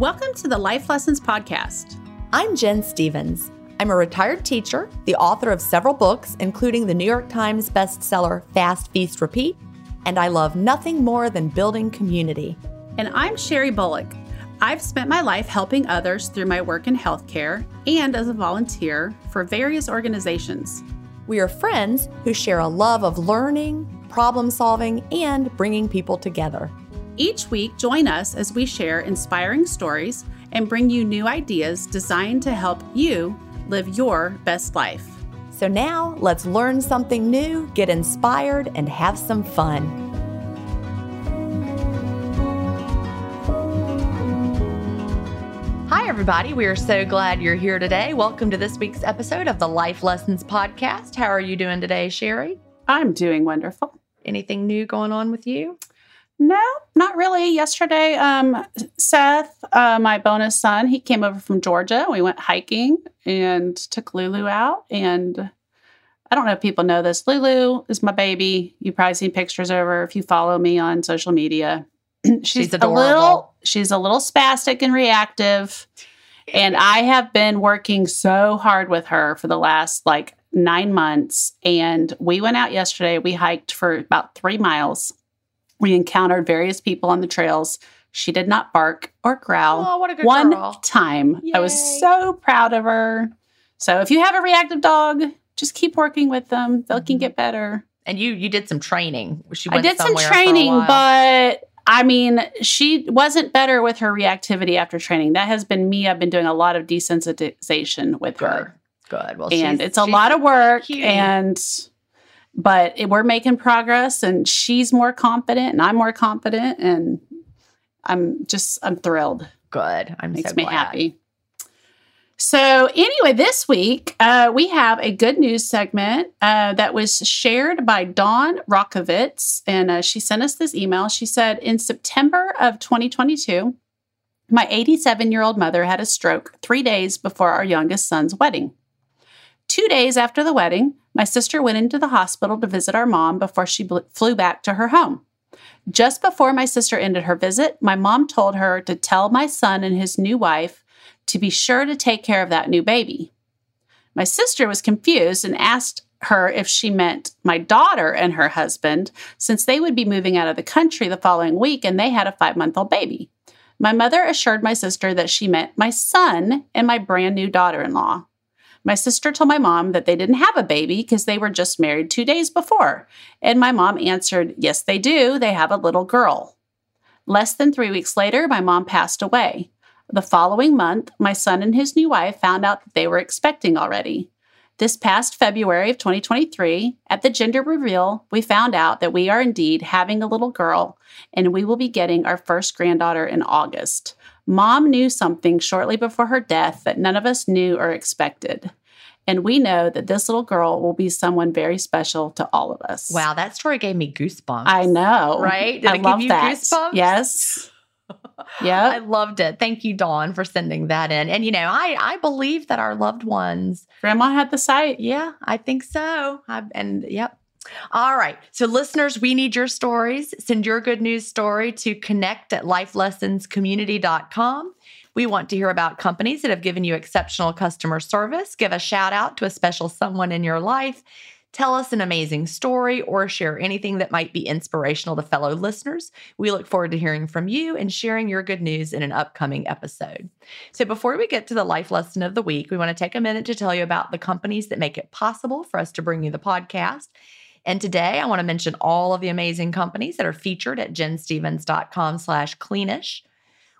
Welcome to the Life Lessons Podcast. I'm Gin Stephens. I'm a retired teacher, the author of several books, including the New York Times bestseller Fast Feast Repeat, and I love nothing more than building community. And I'm Sheri Bullock. I've spent my life helping others through my work in healthcare and as a volunteer for various organizations. We are friends who share a love of learning, problem solving, and bringing people together. Each week, join us as we share inspiring stories and bring you new ideas designed to help you live your best life. So now let's learn something new, get inspired, and have some fun. Hi, everybody. We are so glad you're here today. Welcome to this week's episode of the Life Lessons Podcast. How are you doing today, Sheri? I'm doing wonderful. Anything new going on with you? No, not really. Yesterday, um, Seth, uh, my bonus son, he came over from Georgia. We went hiking and took Lulu out. And I don't know if people know this. Lulu is my baby. You've probably seen pictures of her if you follow me on social media. she's, She's a adorable. little she's a little spastic and reactive. And I have been working so hard with her for the last like nine months. And we went out yesterday. We hiked for about three miles. We encountered various people on the trails. She did not bark or growl Oh, what a good one girl. time. I was so proud of her. So if you have a reactive dog, just keep working with them. They can Mhm. get better. And you you did some training. She I went did some somewhere for a training, but I mean, she wasn't better with her reactivity after training. That has been me. I've been doing a lot of desensitization with good. her. Good. Well, and she's- it's a she's lot of work cutie. and but it, we're making progress and she's more confident and I'm more confident and I'm just I'm thrilled good. I'm makes so me glad. happy. So, anyway, this week uh, we have a good news segment uh, that was shared by Dawn Rokovitz. And uh, she sent us this email. She said, In September of 2022, my 87 year old mother had a stroke three days before our youngest son's wedding. Two days after the wedding, my sister went into the hospital to visit our mom before she bl- flew back to her home. Just before my sister ended her visit, my mom told her to tell my son and his new wife to be sure to take care of that new baby. My sister was confused and asked her if she meant my daughter and her husband, since they would be moving out of the country the following week and they had a five month old baby. My mother assured my sister that she meant my son and my brand new daughter in law. My sister told my mom that they didn't have a baby because they were just married two days before. And my mom answered, Yes, they do. They have a little girl. Less than three weeks later, my mom passed away. The following month, my son and his new wife found out that they were expecting already. This past February of 2023, at the gender reveal, we found out that we are indeed having a little girl and we will be getting our first granddaughter in August. Mom knew something shortly before her death that none of us knew or expected. And we know that this little girl will be someone very special to all of us. Wow, that story gave me goosebumps. I know. Right? Did I it give love you that. goosebumps? Yes. Yeah. I loved it. Thank you, Dawn, for sending that in. And you know, I I believe that our loved ones. Grandma had the sight. Yeah, I think so. I, and yep. All right. So, listeners, we need your stories. Send your good news story to connect at lifelessonscommunity.com. We want to hear about companies that have given you exceptional customer service. Give a shout out to a special someone in your life. Tell us an amazing story or share anything that might be inspirational to fellow listeners. We look forward to hearing from you and sharing your good news in an upcoming episode. So, before we get to the life lesson of the week, we want to take a minute to tell you about the companies that make it possible for us to bring you the podcast. And today, I want to mention all of the amazing companies that are featured at ginstephens.com slash cleanish.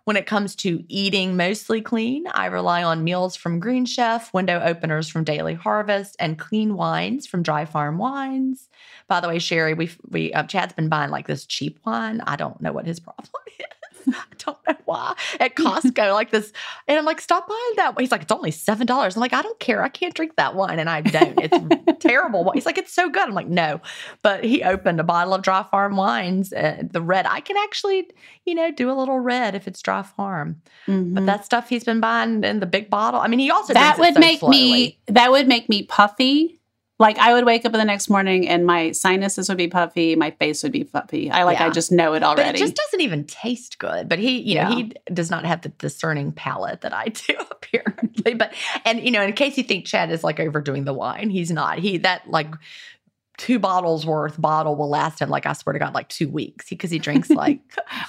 When it comes to eating mostly clean, I rely on meals from Green Chef, window openers from Daily Harvest, and clean wines from Dry Farm Wines. By the way, Sheri, we we uh, Chad's been buying like this cheap wine. I don't know what his problem is. I don't know why at Costco like this, and I'm like, stop buying that. He's like, it's only seven dollars. I'm like, I don't care. I can't drink that wine, and I don't. It's terrible. He's like, it's so good. I'm like, no. But he opened a bottle of Dry Farm wines, uh, the red. I can actually, you know, do a little red if it's Dry Farm. But Mhm. that stuff he's been buying in the big bottle. I mean, he also that would so make slowly. me that would make me puffy Like I would wake up in the next morning and my sinuses would be puffy, my face would be puffy. I like Yeah. I just know it already. But it just doesn't even taste good. But he, you know, he does not have the discerning palate that I do apparently. But and you know, in case you think Chad is like overdoing the wine, he's not. He that like two bottles worth bottle will last him like I swear to God like two weeks because he drinks like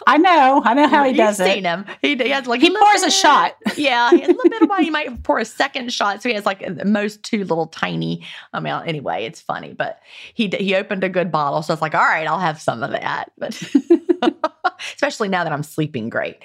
I know. I know how he You've does seen it. him. He, he has like He pours a shot. Yeah, he a little bit of wine. He might pour a second shot, so he has like the most two little tiny amount. Anyway, it's funny, but he he opened a good bottle, so it's like, all right, I'll have some of that. But especially now that I'm sleeping great.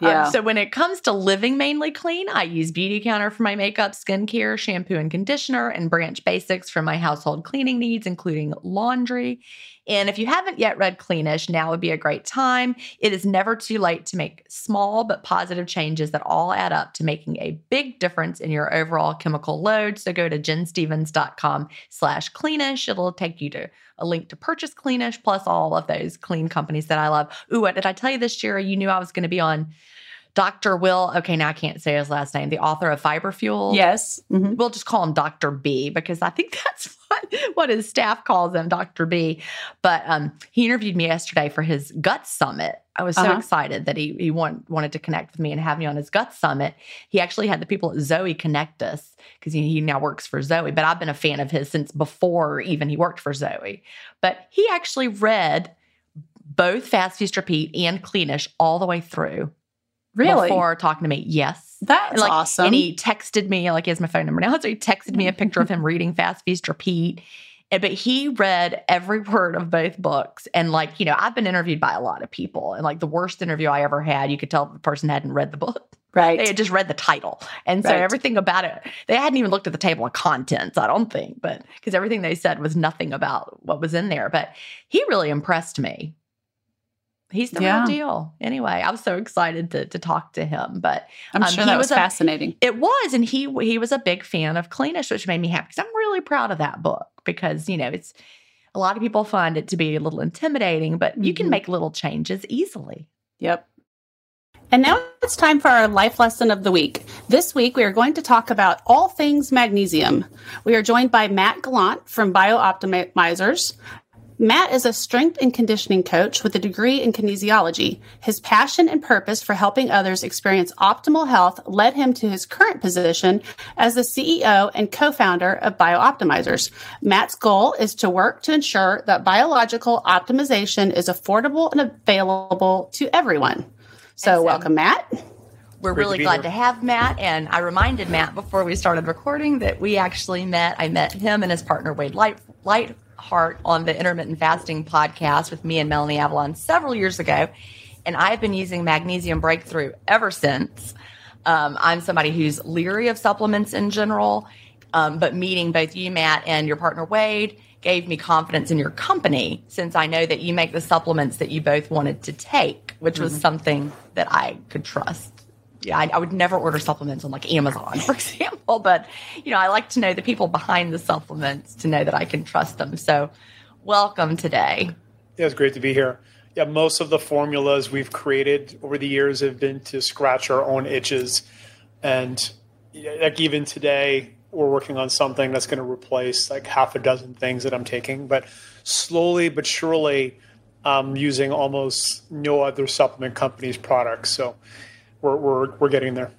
Um, Yeah. so when it comes to living mainly clean, I use Beautycounter for my makeup, skincare, shampoo and conditioner, and Branch Basics for my household cleaning needs, including laundry. And if you haven't yet read Cleanish, now would be a great time. It is never too late to make small but positive changes that all add up to making a big difference in your overall chemical load. So go to ginstephens.com slash cleanish. It'll take you to a link to purchase Cleanish plus all of those clean companies that I love. Ooh, what did I tell you this, Jerry? You knew I was going to be on Dr. Will. Okay, now I can't say his last name, the author of Fiber Fuel. Yes. Mhm. We'll just call him Dr. B because I think that's what, what his staff calls him, Dr. B. But um, he interviewed me yesterday for his Gut Summit. I was so Uh-huh. excited that he he want, wanted to connect with me and have me on his Gut Summit. He actually had the people at Zoe connect us because he, he now works for Zoe. But I've been a fan of his since before even he worked for Zoe. But he actually read both Fast Feast Repeat and Cleanish all the way through Really? before talking to me. Yes. That's And like, awesome. And he texted me, like he has my phone number now. So he texted me a picture of him reading Fast Feast Repeat. And, but he read every word of both books. And like, you know, I've been interviewed by a lot of people. And like the worst interview I ever had, you could tell the person hadn't read the book. right. They had just read the title. And so Right. everything about it, they hadn't even looked at the table of contents, I don't think, but because everything they said was nothing about what was in there. But he really impressed me. He's the Yeah. real deal. Anyway, I was so excited to, to talk to him. But I'm um, sure that was, was a- fascinating. it was, and he he was a big fan of Cleanish, which made me happy because I'm really proud of that book because you know it's a lot of people find it to be a little intimidating, but you can Mhm. make little changes easily. Yep. And now it's time for our life lesson of the week. This week, we are going to talk about all things magnesium. We are joined by Matt Gallant from BiOptimizers. Matt is a strength and conditioning coach with a degree in kinesiology. His passion and purpose for helping others experience optimal health led him to his current position as the CEO and co founder of BiOptimizers. Matt's goal is to work to ensure that biological optimization is affordable and available to everyone. So, Awesome. welcome, Matt. We're Great to really be glad here. to have Matt. And I reminded Matt before we started recording that we actually met. I met him and his partner Wade Light Lightheart on the intermittent fasting podcast with me and Melanie Avalon several years ago. And I've been using Magnesium Breakthrough ever since. Um, I'm somebody who's leery of supplements in general, um, but meeting both you, Matt, and your partner Wade gave me confidence in your company since I know that you make the supplements that you both wanted to take, which was something that I could trust. Yeah, I, I would never order supplements on like Amazon, for example, but you know, I like to know the people behind the supplements to know that I can trust them. So, welcome today. Yeah, it's great to be here. Yeah, most of the formulas we've created over the years have been to scratch our own itches. And like even today, we're working on something that's going to replace like half a dozen things that I'm taking. But slowly but surely, I'm using almost no other supplement company's products. So we're, we're, we're getting there.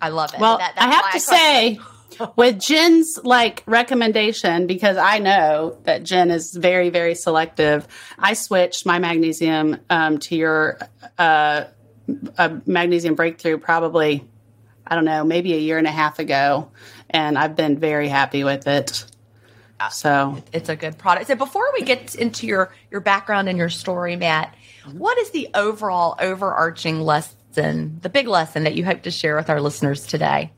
I love it. Well, That- I have why to trust say, them. with Gin's like recommendation, because I know that Gin is very, very selective, I switched my magnesium um, to your uh, uh, magnesium breakthrough probably, I don't know, maybe a year and a half ago. And I've been very happy with it. So, it's a good product. So before we get into your your background and your story, Matt, what is the overall overarching lesson, the big lesson that you hope to share with our listeners today?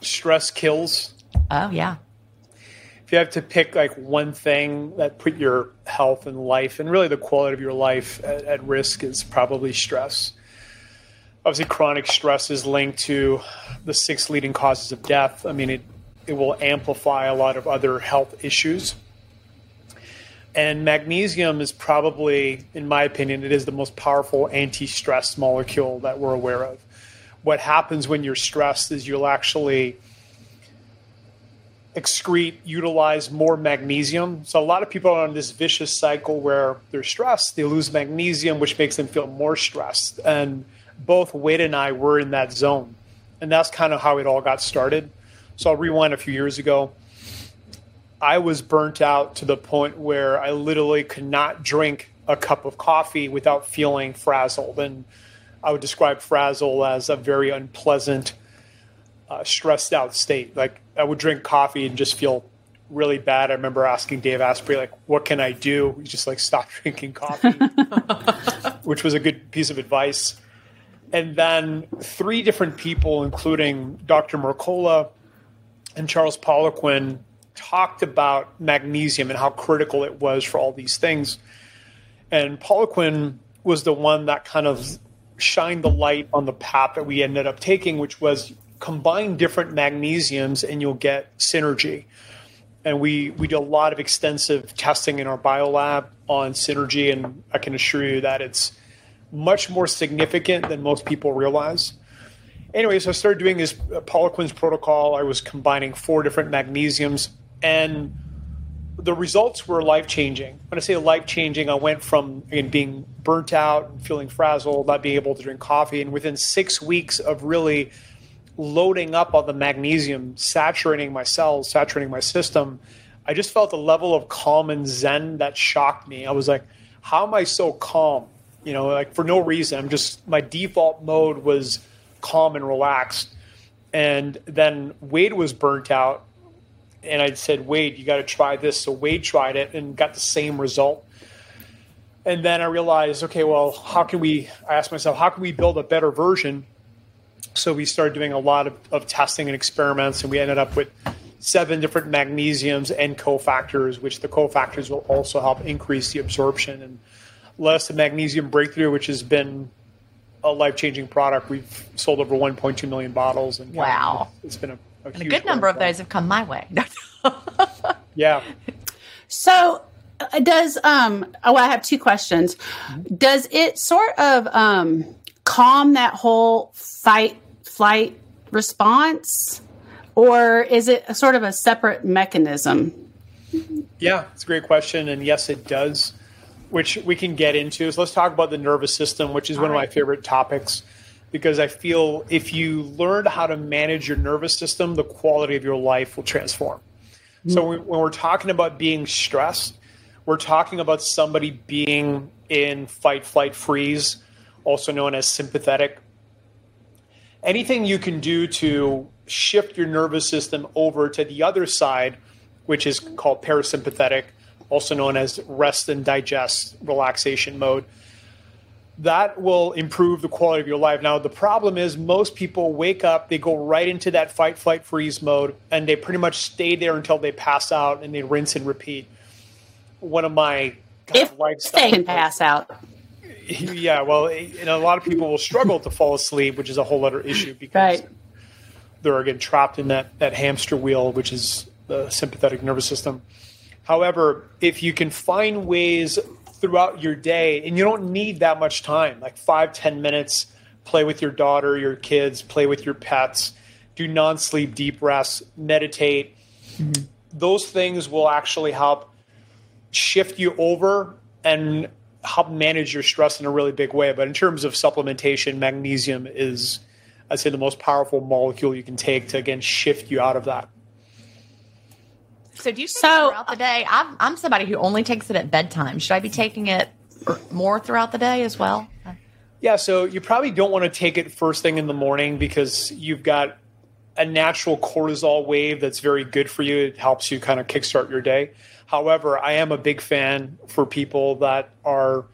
Stress kills. Oh yeah. if you have to pick like one thing that put your health and life and really the quality of your life at, at risk is probably stress obviously chronic stress is linked to the six leading causes of death i mean it, it will amplify a lot of other health issues and magnesium is probably in my opinion it is the most powerful anti-stress molecule that we're aware of what happens when you're stressed is you'll actually excrete, utilize more magnesium. So a lot of people are on this vicious cycle where they're stressed, they lose magnesium, which makes them feel more stressed. And both Wade and I were in that zone. And that's kind of how it all got started. So I'll rewind a few years ago. I was burnt out to the point where I literally could not drink a cup of coffee without feeling frazzled. And I would describe frazzle as a very unpleasant, uh, stressed out state. Like I would drink coffee and just feel really bad. I remember asking Dave Asprey, like, what can I do? He's just like, stop drinking coffee, which was a good piece of advice. And then three different people, including Dr. Mercola and Charles Poliquin, talked about magnesium and how critical it was for all these things. And Poliquin was the one that kind of shined the light on the path that we ended up taking, which was combine different magnesiums and you'll get synergy. And we, we do a lot of extensive testing in our biolab on synergy, and I can assure you that it's much more significant than most people realize. Anyway, so I started doing this uh, Poliquin's protocol. I was combining four different magnesiums, and the results were life changing. When I say life changing, I went from again being burnt out, and feeling frazzled, not being able to drink coffee, and within six weeks of really loading up on the magnesium, saturating my cells, saturating my system, I just felt a level of calm and zen that shocked me. I was like, how am I so calm? You know, like for no reason. I'm just, my default mode was calm and relaxed. And then Wade was burnt out. And I said, Wade, you got to try this. So Wade tried it and got the same result. And then I realized, okay, well, how can we, I asked myself, how can we build a better version so we started doing a lot of, of testing and experiments, and we ended up with seven different magnesiums and cofactors, which the cofactors will also help increase the absorption and less the magnesium breakthrough, which has been a life changing product. We've sold over 1.2 million bottles, and wow, it's been a, a, a good number of those have come my way. yeah. So uh, does um oh I have two questions. Does it sort of um calm that whole fight flight response or is it a sort of a separate mechanism? Yeah, it's a great question. And yes, it does, which we can get into. So let's talk about the nervous system, which is All one right. of my favorite topics because I feel if you learn how to manage your nervous system, the quality of your life will transform. Mm-hmm. So when we're talking about being stressed, we're talking about somebody being in fight, flight, freeze, also known as sympathetic anything you can do to shift your nervous system over to the other side, which is called parasympathetic, also known as rest and digest relaxation mode, that will improve the quality of your life. Now, the problem is most people wake up, they go right into that fight, flight, freeze mode, and they pretty much stay there until they pass out and they rinse and repeat. One of my if they can pass out yeah, well, and a lot of people will struggle to fall asleep, which is a whole other issue because right. they're again trapped in that that hamster wheel, which is the sympathetic nervous system. However, if you can find ways throughout your day, and you don't need that much time, like five, ten minutes, play with your daughter, your kids, play with your pets, do non-sleep deep rest, meditate. Mm-hmm. Those things will actually help shift you over and help manage your stress in a really big way. But in terms of supplementation, magnesium is, I'd say, the most powerful molecule you can take to again shift you out of that. So do you so, throughout the day? I'm, I'm somebody who only takes it at bedtime. Should I be taking it more throughout the day as well? Yeah, so you probably don't want to take it first thing in the morning because you've got a natural cortisol wave that's very good for you. It helps you kind of kickstart your day. However, I am a big fan for people that are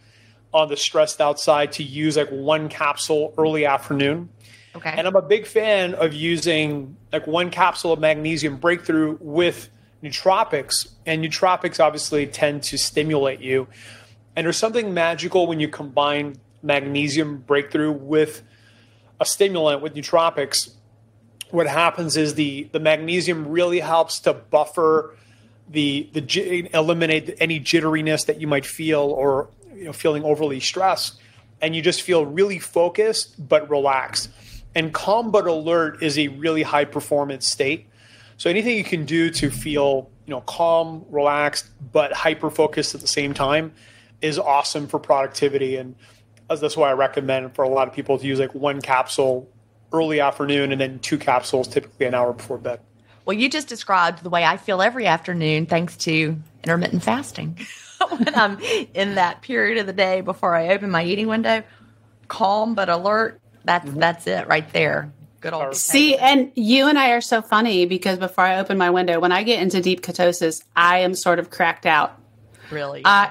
on the stressed outside to use like one capsule early afternoon. Okay. And I'm a big fan of using like one capsule of magnesium breakthrough with nootropics. And nootropics obviously tend to stimulate you. And there's something magical when you combine magnesium breakthrough with a stimulant with nootropics. What happens is the the magnesium really helps to buffer the the eliminate any jitteriness that you might feel or you know, feeling overly stressed, and you just feel really focused but relaxed. And calm but alert is a really high performance state. So anything you can do to feel, you know, calm, relaxed, but hyper focused at the same time is awesome for productivity. And that's why I recommend for a lot of people to use like one capsule early afternoon and then two capsules typically an hour before bed. Well, you just described the way I feel every afternoon thanks to intermittent fasting. when I'm in that period of the day before I open my eating window, calm but alert. That's mm-hmm. that's it right there. Good old. See, and you and I are so funny because before I open my window, when I get into deep ketosis, I am sort of cracked out. Really? I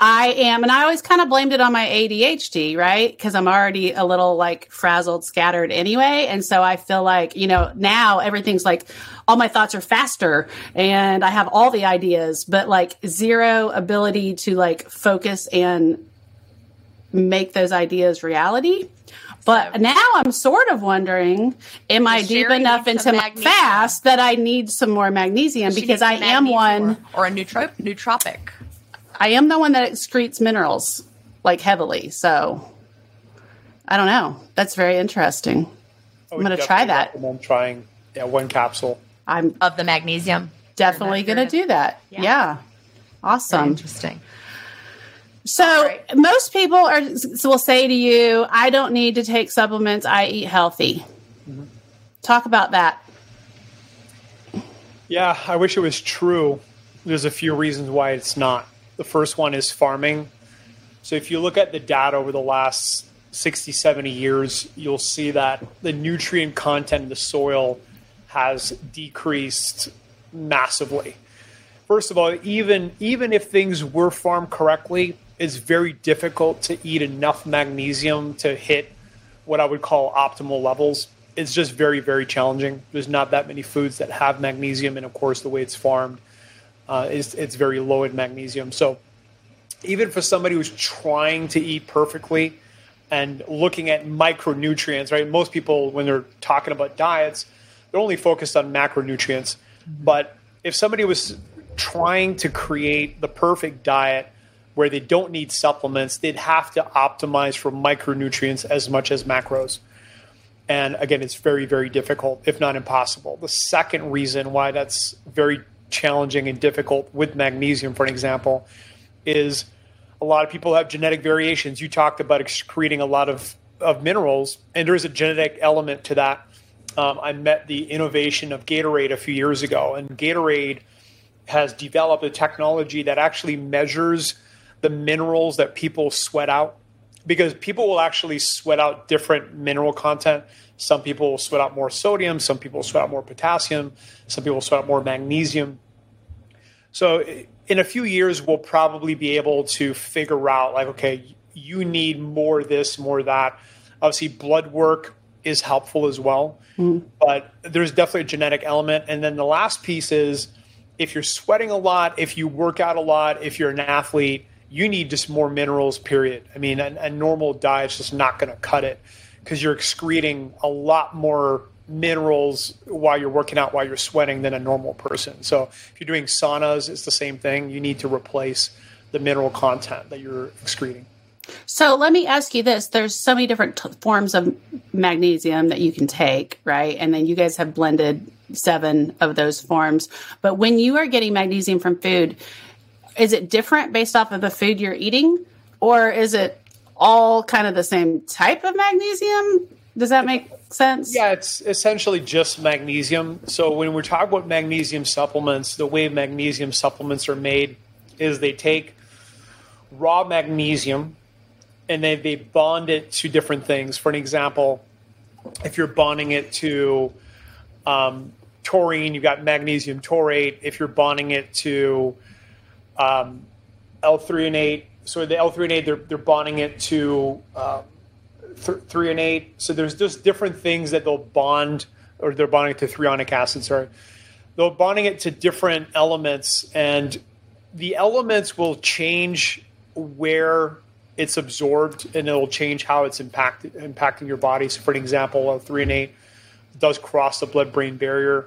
I am, and I always kind of blamed it on my ADHD, right? Because I'm already a little like frazzled, scattered anyway, and so I feel like you know now everything's like all my thoughts are faster, and I have all the ideas, but like zero ability to like focus and make those ideas reality. But so, now I'm sort of wondering, am I deep enough into my fast that I need some more magnesium because I am one or, or a nootrop- nootropic. I am the one that excretes minerals like heavily, so I don't know. That's very interesting. I'm going to try that. I'm trying yeah, one capsule. I'm of the magnesium. Definitely going to do that. Yeah. yeah. Awesome. Very interesting. So right. most people are will say to you, "I don't need to take supplements. I eat healthy." Mm-hmm. Talk about that. Yeah, I wish it was true. There's a few reasons why it's not. The first one is farming. So if you look at the data over the last 60, 70 years, you'll see that the nutrient content in the soil has decreased massively. First of all, even even if things were farmed correctly, it's very difficult to eat enough magnesium to hit what I would call optimal levels. It's just very, very challenging. There's not that many foods that have magnesium, and of course, the way it's farmed uh, is it's very low in magnesium. So, even for somebody who's trying to eat perfectly and looking at micronutrients, right? Most people, when they're talking about diets, they're only focused on macronutrients. But if somebody was trying to create the perfect diet where they don't need supplements, they'd have to optimize for micronutrients as much as macros. And again, it's very, very difficult, if not impossible. The second reason why that's very challenging and difficult with magnesium, for an example, is a lot of people have genetic variations. You talked about excreting a lot of, of minerals, and there is a genetic element to that. Um, I met the innovation of Gatorade a few years ago, and Gatorade has developed a technology that actually measures the minerals that people sweat out because people will actually sweat out different mineral content. Some people will sweat out more sodium, some people sweat out more potassium, some people sweat out more magnesium. So in a few years we'll probably be able to figure out like okay, you need more this, more that. Obviously blood work is helpful as well. Mm. But there's definitely a genetic element and then the last piece is if you're sweating a lot, if you work out a lot, if you're an athlete, you need just more minerals, period. I mean, a, a normal diet's just not going to cut it because you're excreting a lot more minerals while you're working out, while you're sweating than a normal person. So if you're doing saunas, it's the same thing. You need to replace the mineral content that you're excreting. So let me ask you this: There's so many different t- forms of magnesium that you can take, right? And then you guys have blended seven of those forms. But when you are getting magnesium from food, is it different based off of the food you're eating? Or is it all kind of the same type of magnesium? Does that make sense? Yeah it's essentially just magnesium. So when we're talking about magnesium supplements the way magnesium supplements are made is they take raw magnesium and they, they bond it to different things. For an example if you're bonding it to um, taurine you've got magnesium taurate. If you're bonding it to um, L-threonate. So the L-threonate, they're, they're bonding it to uh, th- eight. So there's just different things that they'll bond, or they're bonding it to threonic acid. Sorry, they're bonding it to different elements, and the elements will change where it's absorbed, and it'll change how it's impacted, impacting your body. So, for an example, L-threonate does cross the blood-brain barrier.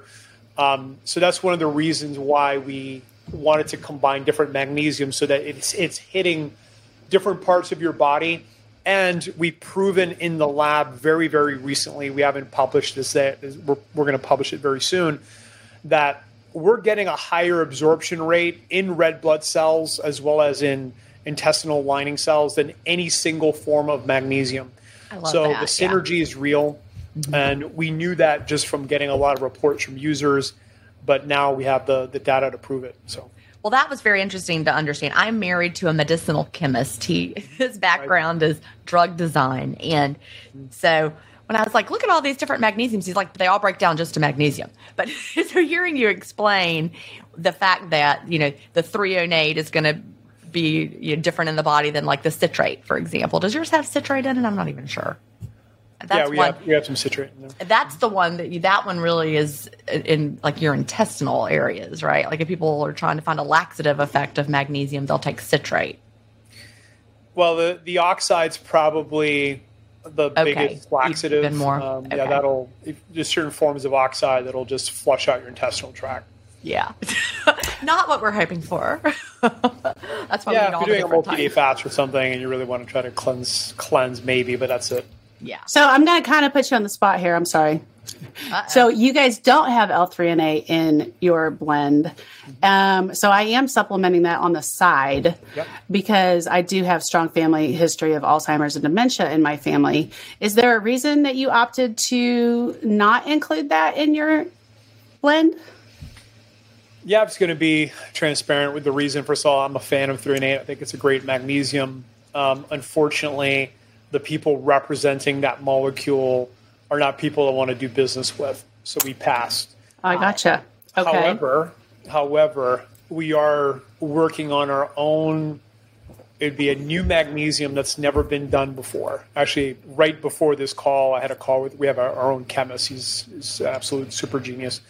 Um, so that's one of the reasons why we wanted to combine different magnesium so that it's it's hitting different parts of your body. And we've proven in the lab very, very recently, we haven't published this yet, we're, we're going to publish it very soon, that we're getting a higher absorption rate in red blood cells as well as in intestinal lining cells than any single form of magnesium. so that, the synergy yeah. is real. Mm-hmm. And we knew that just from getting a lot of reports from users, but now we have the, the data to prove it. So Well, that was very interesting to understand. I'm married to a medicinal chemist. He his background is drug design, and so when I was like, look at all these different magnesiums, he's like, they all break down just to magnesium. But so hearing you explain the fact that you know the threonate is going to be you know, different in the body than like the citrate, for example. Does yours have citrate in it? I'm not even sure. That's yeah, we one. have, we have some citrate in there. That's the one that you, that one really is in, like your intestinal areas, right? Like if people are trying to find a laxative effect of magnesium, they'll take citrate. Well, the, the oxide's probably the Okay, biggest laxative. even more. Um, Okay. Yeah, that'll certain forms of oxide that'll just flush out your intestinal tract. Yeah, not what we're hoping for. that's why we yeah, need if all you're doing a multi-day fast or something, and you really want to try to cleanse, cleanse maybe, but that's it. Yeah. So I'm going to kind of put you on the spot here. I'm sorry. Uh-oh. So you guys don't have L-threonate in your blend. Um, so I am supplementing that on the side Yep. because I do have strong family history of Alzheimer's and dementia in my family. Is there a reason that you opted to not include that in your blend? Yeah, it's going to be transparent with the reason. First of all, I'm a fan of threonate. I think it's a great magnesium. Um, unfortunately, the people representing that molecule are not people I want to do business with. So we passed. I gotcha. Uh, okay. However, however, we are working on our own. It'd be a new magnesium that's never been done before. Actually, right before this call, I had a call with. We have our, our own chemist. He's, he's an absolute super genius,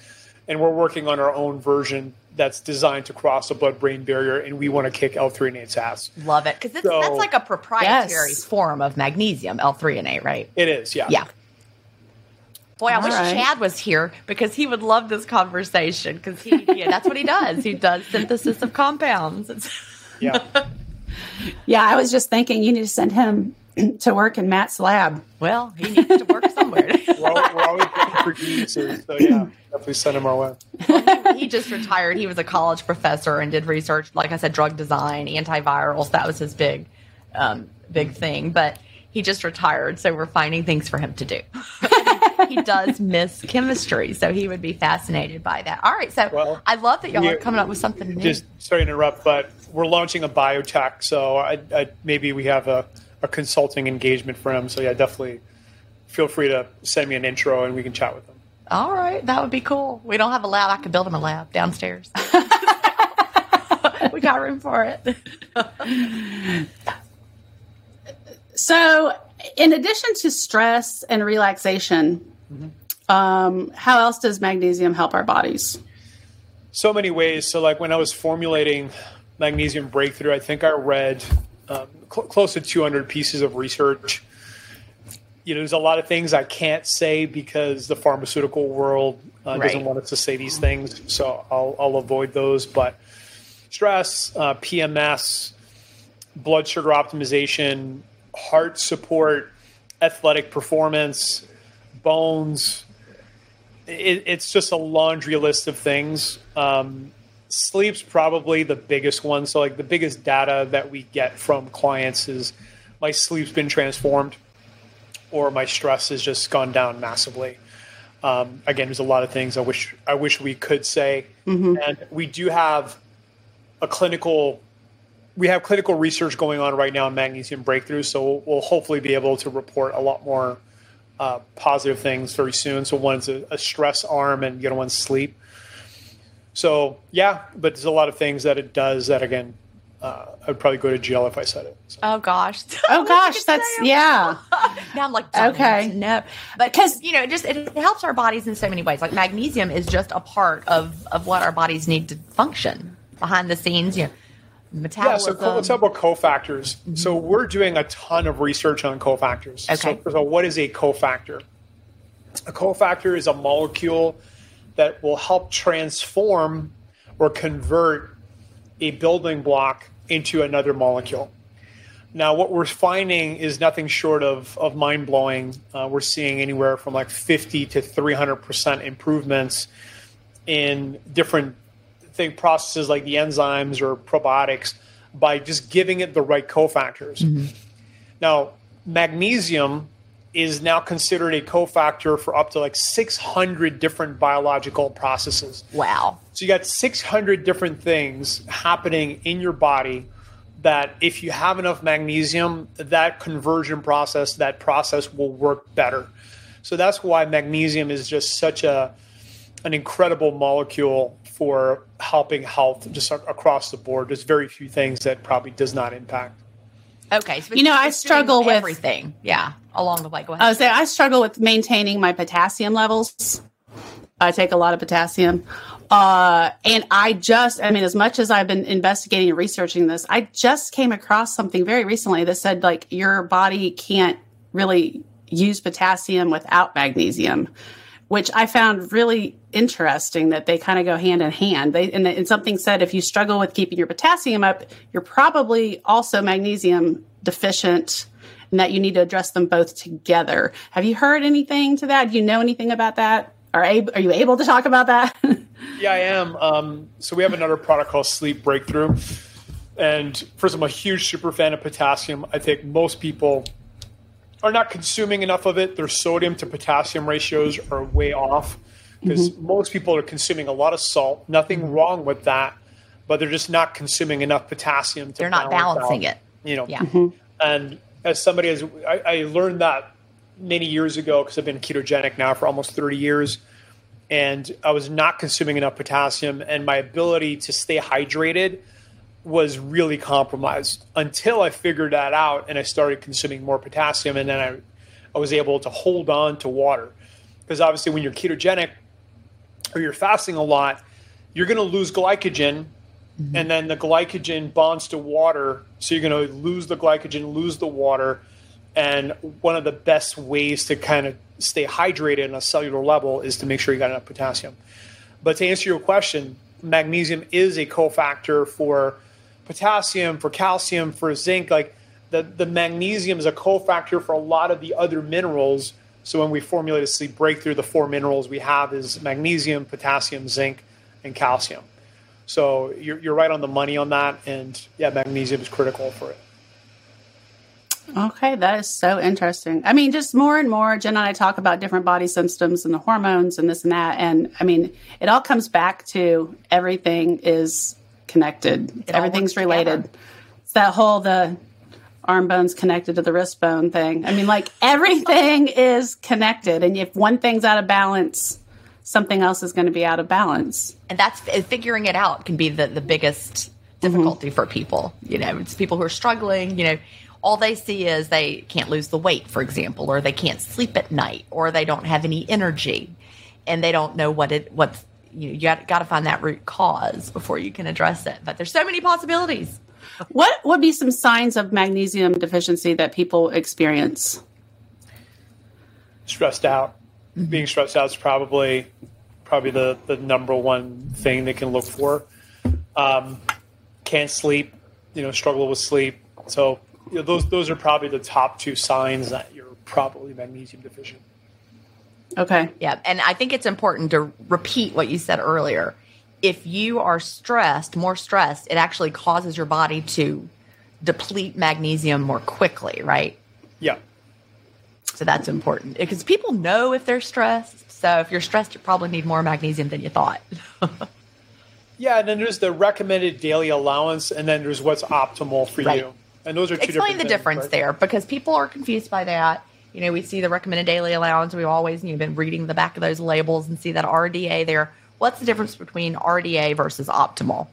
and we're working on our own version that's designed to cross the blood-brain barrier. And we want to kick L3 ass. Love it because So- that's like a proprietary Yes. form of magnesium, L-threonate, right? It is, yeah. Yeah. Boy, I All wish right. Chad was here because he would love this conversation because he, yeah, that's what he does. He does synthesis of compounds. It's, yeah. Yeah, I was just thinking you need to send him to work in Matt's lab. well, he needs to work somewhere. We're, al- we're always looking for geniuses. So yeah, definitely send him our way. he just retired. He was a college professor and did research, like I said, drug design, antivirals. That was his big, um, big thing. But he just retired, so we're finding things for him to do. he does miss chemistry, so he would be fascinated by that. All right, so Well, I love that y'all we- are coming up with something new. just sorry to interrupt, but we're launching a biotech, so I, I, maybe we have a, a consulting engagement for him. So yeah, definitely feel free to send me an intro and we can chat with them. All right, that would be cool. We don't have a lab. I could build him a lab downstairs. we got room for it. So, in addition to stress and relaxation, um, how else does magnesium help our bodies? So many ways. So like when I was formulating magnesium breakthrough, I think I read um, cl- close to 200 pieces of research. You know, there's a lot of things I can't say because the pharmaceutical world uh, doesn't want us to say these things. So I'll, I'll avoid those. But stress, uh, PMS, blood sugar optimization, heart support, athletic performance, bones. It, it's just a laundry list of things. Um, sleep's probably the biggest one. So, like, the biggest data that we get from clients is my sleep's been transformed or my stress has just gone down massively. Um, again, there's a lot of things I wish I wish we could say, and we do have a clinical we have clinical research going on right now in magnesium breakthrough, so we'll, we'll hopefully be able to report a lot more uh, positive things very soon. So one's a, a stress arm, and the other one's sleep. So yeah, but there's a lot of things that it does that again, uh, I'd probably go to jail if I said it. So. Oh gosh. Oh gosh, that's yeah. now I'm like, okay, Okay. no, but because you know, it just it helps our bodies in so many ways. Like magnesium is just a part of of what our bodies need to function behind the scenes. You know, Yeah, so co- let's talk about cofactors. So we're doing a ton of research on cofactors. Okay. first of all, what is a cofactor? A cofactor is a molecule that will help transform or convert a building block into another molecule. Now, what we're finding is nothing short of, of mind blowing. Uh, we're seeing anywhere from like 50 to 300% improvements in different thing processes like the enzymes or probiotics by just giving it the right cofactors. Mm-hmm. Now, magnesium is now considered a cofactor for up to like 600 different biological processes. Wow. So you got 600 different things happening in your body that if you have enough magnesium, that conversion process, that process will work better. So that's why magnesium is just such a an incredible molecule for helping health just across the board. There's very few things that probably does not impact. Okay, so you know, I struggle with everything. Yeah, along the way. Go ahead. I say I struggle with maintaining my potassium levels. I take a lot of potassium. Uh, and I just, I mean, as much as I've been investigating and researching this, I just came across something very recently that said like your body can't really use potassium without magnesium, which I found really interesting that they kind of go hand in hand. They, and, and something said if you struggle with keeping your potassium up, you're probably also magnesium deficient and that you need to address them both together. Have you heard anything to that? Do you know anything about that? Are, ab- are you able to talk about that? yeah, I am. Um, so we have another product called Sleep Breakthrough. And first, I'm a huge super fan of potassium. I think most people are not consuming enough of it. Their sodium to potassium ratios are way off because mm-hmm. most people are consuming a lot of salt. Nothing mm-hmm. wrong with that, but they're just not consuming enough potassium. To they're not balancing out, it. You know. Yeah. Mm-hmm. And as somebody as I, I learned that many years ago because I've been ketogenic now for almost 30 years. And I was not consuming enough potassium, and my ability to stay hydrated was really compromised until I figured that out and I started consuming more potassium. And then I, I was able to hold on to water. Because obviously, when you're ketogenic or you're fasting a lot, you're going to lose glycogen Mm-hmm. and then the glycogen bonds to water. So you're going to lose the glycogen, lose the water, and one of the best ways to kind of stay hydrated on a cellular level is to make sure you got enough potassium. But to answer your question, magnesium is a cofactor for potassium, for calcium, for zinc. Like the, the magnesium is a cofactor for a lot of the other minerals. So when we formulate a sleep breakthrough, the four minerals we have is magnesium, potassium, zinc, and calcium. So you're, you're right on the money on that. And yeah, magnesium is critical for it. Okay, that is so interesting. I mean, just more and more, Gin and I talk about different body systems and the hormones and this and that. And I mean, it all comes back to everything is connected, it everything's related. Together. It's that whole, the arm bones connected to the wrist bone thing. I mean, like everything is connected. And if one thing's out of balance, something else is going to be out of balance. And that's figuring it out can be the, the biggest difficulty mm-hmm. for people. You know, it's people who are struggling, you know all they see is they can't lose the weight, for example, or they can't sleep at night, or they don't have any energy, and they don't know what it what's you, know, you got, got to find that root cause before you can address it. But there's so many possibilities. What would be some signs of magnesium deficiency that people experience? Stressed out. Mm-hmm. Being stressed out is probably probably the, the number one thing they can look for. Um, can't sleep, you know, struggle with sleep. So you know, those those are probably the top two signs that you're probably magnesium deficient. Okay. Yeah, and I think it's important to repeat what you said earlier. If you are stressed, more stressed, it actually causes your body to deplete magnesium more quickly, right? Yeah. So that's important because people know if they're stressed. So if you're stressed, you probably need more magnesium than you thought. yeah, and then there's the recommended daily allowance, and then there's what's optimal for right. you. And those are explain the things, difference right? there because people are confused by that. You know, we see the recommended daily allowance. We've always you know, been reading the back of those labels and see that RDA there. What's the difference between RDA versus optimal?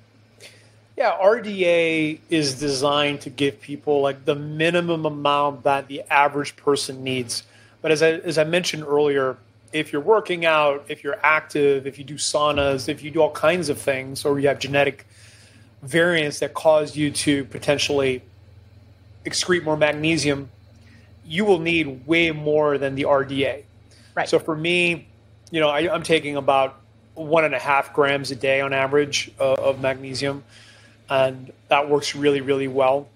Yeah, RDA is designed to give people like the minimum amount that the average person needs. But as I, as I mentioned earlier, if you're working out, if you're active, if you do saunas, if you do all kinds of things, or you have genetic variants that cause you to potentially excrete more magnesium, you will need way more than the RDA. Right. So for me, you know, I, am taking about one and a half grams a day on average uh, of magnesium, and that works really, really well.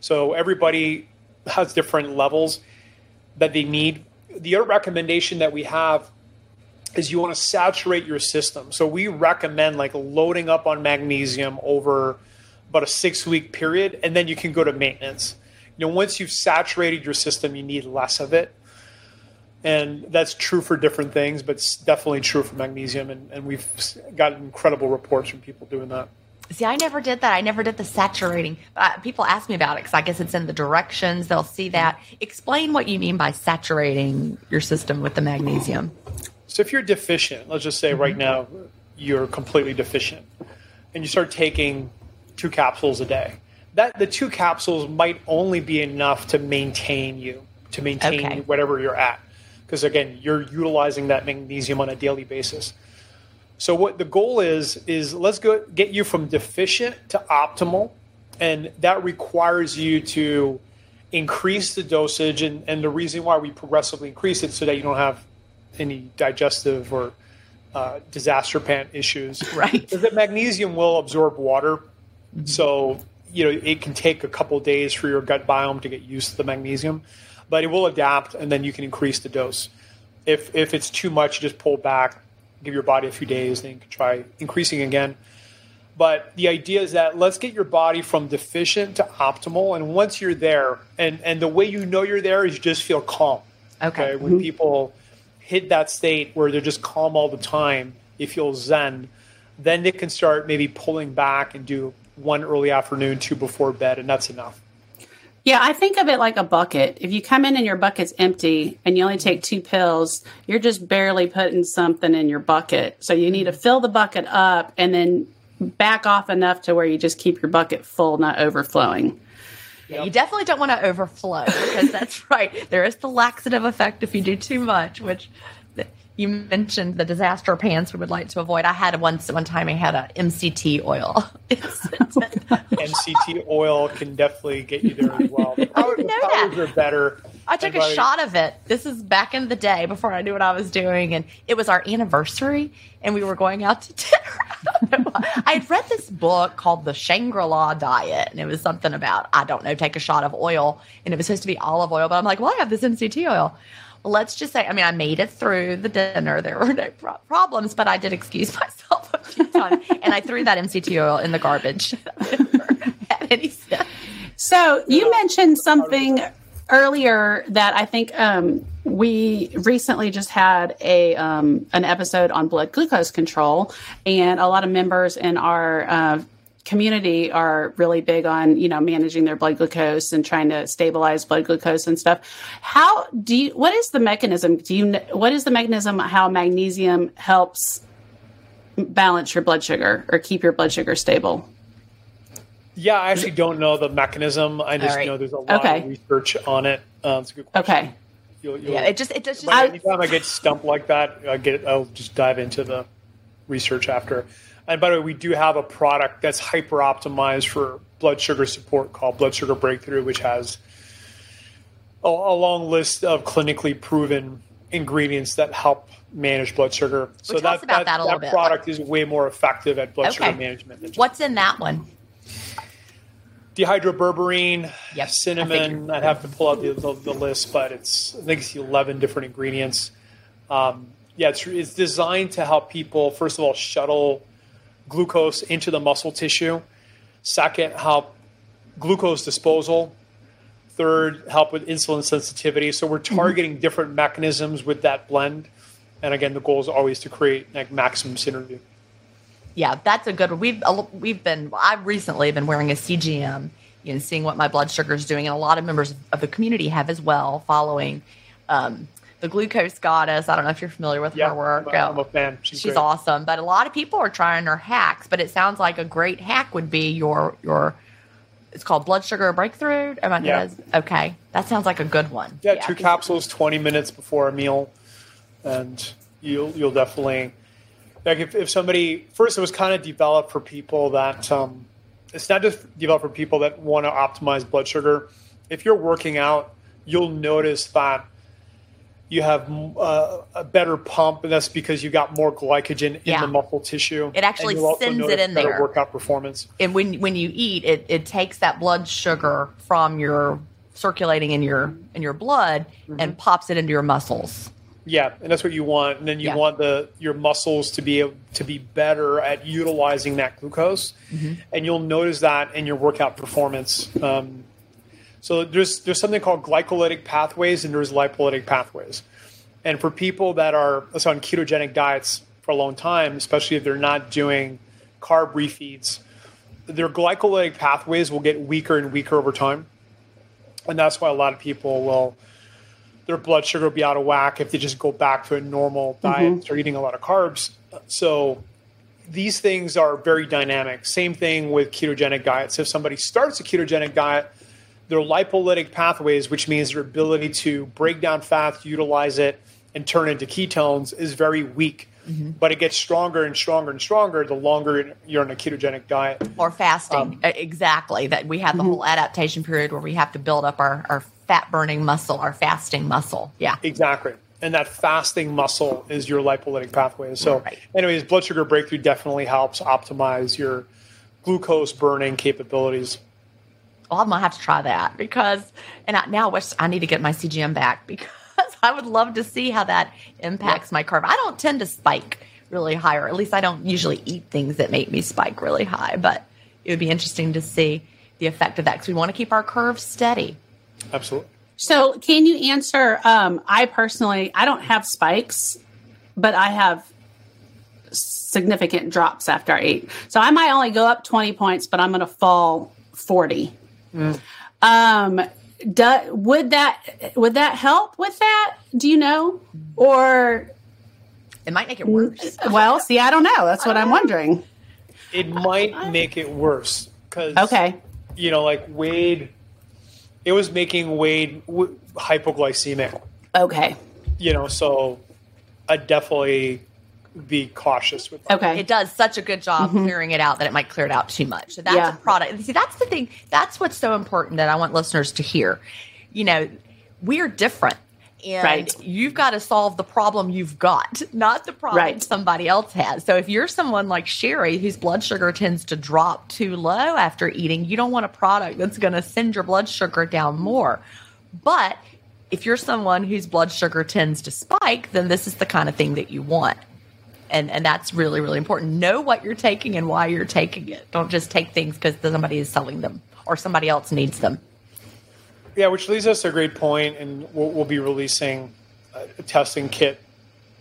So everybody has different levels that they need. The other recommendation that we have is you want to saturate your system. So we recommend like loading up on magnesium over about a six week period, and then you can go to maintenance. You know, once you've saturated your system, you need less of it. And that's true for different things, but it's definitely true for magnesium. And, and we've got incredible reports from people doing that. See, I never did that. I never did the saturating. Uh, people ask me about it because I guess it's in the directions. They'll see that. Explain what you mean by saturating your system with the magnesium. So, if you're deficient, let's just say right mm-hmm. now you're completely deficient, and you start taking two capsules a day, that the two capsules might only be enough to maintain you, to maintain okay. whatever you're at, because again, you're utilizing that magnesium on a daily basis. So what the goal is is let's go get you from deficient to optimal, and that requires you to increase the dosage. And, and the reason why we progressively increase it so that you don't have any digestive or uh, disaster pant issues. Right. Is that magnesium will absorb water, mm-hmm. so you know it can take a couple days for your gut biome to get used to the magnesium, but it will adapt, and then you can increase the dose. If if it's too much, you just pull back give your body a few days, then you can try increasing again. But the idea is that let's get your body from deficient to optimal. And once you're there, and, and the way you know you're there is you just feel calm. Okay. okay? When mm-hmm. people hit that state where they're just calm all the time, they feel zen, then they can start maybe pulling back and do one early afternoon, two before bed, and that's enough. Yeah, I think of it like a bucket. If you come in and your bucket's empty and you only take two pills, you're just barely putting something in your bucket. So you need to mm-hmm. fill the bucket up and then back off enough to where you just keep your bucket full, not overflowing. Yeah, you definitely don't want to overflow because that's right. There is the laxative effect if you do too much, which you mentioned the disaster pants we would like to avoid. I had once one time I had a MCT oil. MCT oil can definitely get you there as well. The, power, the powders are better. I took a shot of it. This is back in the day before I knew what I was doing, and it was our anniversary, and we were going out to dinner. I had read this book called The Shangri La Diet, and it was something about I don't know, take a shot of oil, and it was supposed to be olive oil, but I'm like, well, I have this MCT oil let's just say, I mean, I made it through the dinner. There were no pro- problems, but I did excuse myself a few times. and I threw that MCT oil in the garbage. so you mentioned something earlier that I think um, we recently just had a um, an episode on blood glucose control, and a lot of members in our uh, community are really big on you know managing their blood glucose and trying to stabilize blood glucose and stuff. How do you what is the mechanism? Do you what is the mechanism how magnesium helps balance your blood sugar or keep your blood sugar stable? Yeah i actually don't know the mechanism. I just right. know there's a lot okay. of research on it. Um, it's a good question. Okay. You'll, you'll, yeah it just it just anytime I, I get stumped like that i get i'll just dive into the research after and by the way, we do have a product that's hyper optimized for blood sugar support called Blood Sugar Breakthrough, which has a, a long list of clinically proven ingredients that help manage blood sugar. So that, that, that, that product is way more effective at blood okay. sugar management. What's in that one? Dehydroberberine, yep, cinnamon. I'd have to pull out the, the, the, list, but it's I think it's eleven different ingredients. Um, yeah, it's, it's designed to help people first of all shuttle glucose into the muscle tissue. Second, help glucose disposal. Third, help with insulin sensitivity. So we're mm-hmm. targeting mm-hmm. different mechanisms with that blend. And again, the goal is always to create like maximum synergy. Yeah, that's a good one. We've we've been I've recently been wearing a CGM, you know, seeing what my blood sugar is doing, and a lot of members of the community have as well, following um, the glucose goddess. I don't know if you're familiar with yeah, her work. I'm a fan. She's, She's awesome. But a lot of people are trying her hacks. But it sounds like a great hack would be your your. It's called blood sugar breakthrough. Am I yeah. Okay, that sounds like a good one. Yeah, yeah two capsules, twenty minutes before a meal, and you'll you'll definitely like if, if somebody first it was kind of developed for people that um, it's not just developed for people that want to optimize blood sugar. If you're working out, you'll notice that you have uh, a better pump, and that's because you got more glycogen in yeah. the muscle tissue. It actually sends it in there. Workout performance. And when when you eat, it it takes that blood sugar from your circulating in your in your blood mm-hmm. and pops it into your muscles. Yeah, and that's what you want. And then you Yeah. want the your muscles to be able to be better at utilizing that glucose, Mm-hmm. and you'll notice that in your workout performance. Um, so there's there's something called glycolytic pathways and there's lipolytic pathways. And for people that are let's say, on ketogenic diets for a long time, especially if they're not doing carb refeeds, their glycolytic pathways will get weaker and weaker over time. And that's why a lot of people will their blood sugar will be out of whack if they just go back to a normal mm-hmm. diet and start eating a lot of carbs. So these things are very dynamic. Same thing with ketogenic diets. If somebody starts a ketogenic diet, their lipolytic pathways, which means their ability to break down fat, utilize it, and turn into ketones, is very weak. But it gets stronger and stronger and stronger the longer you're on a ketogenic diet. or fasting. Um, exactly. That we have the mm-hmm. whole adaptation period where we have to build up our, our fat burning muscle, our fasting muscle. Yeah. Exactly. And that fasting muscle is your lipolytic pathway. So, Right. anyways, blood sugar breakthrough definitely helps optimize your glucose burning capabilities. Well, I'm gonna have to try that because, and I, now I wish I need to get my CGM back because I would love to see how that impacts my curve. I don't tend to spike really high, or at least I don't usually eat things that make me spike really high. But it would be interesting to see the effect of that because we want to keep our curves steady. Absolutely. So, can you answer? Um, I personally, I don't have spikes, but I have significant drops after I eat. So, I might only go up 20 points, but I'm going to fall 40. Um, do, would that would that help with that? Do you know? Or It might make it worse. well, see, I don't know. That's what I'm wondering. It might make it worse because, Okay. you know, like Wade, it was making Wade w- hypoglycemic, Okay. you know, so I'd definitely be cautious with that. Okay. It does such a good job mm-hmm. clearing it out that it might clear it out too much. So that's Yeah. a product. See, that's the thing. That's what's so important that I want listeners to hear. You know, we're different. And Right. you've got to solve the problem you've got, not the problem Right. somebody else has. So if you're someone like Sheri whose blood sugar tends to drop too low after eating, you don't want a product that's going to send your blood sugar down more. But if you're someone whose blood sugar tends to spike, then this is the kind of thing that you want and and that's really really important know what you're taking and why you're taking it don't just take things because somebody is selling them or somebody else needs them Yeah, which leads us to a great point, and we'll, we'll be releasing a testing kit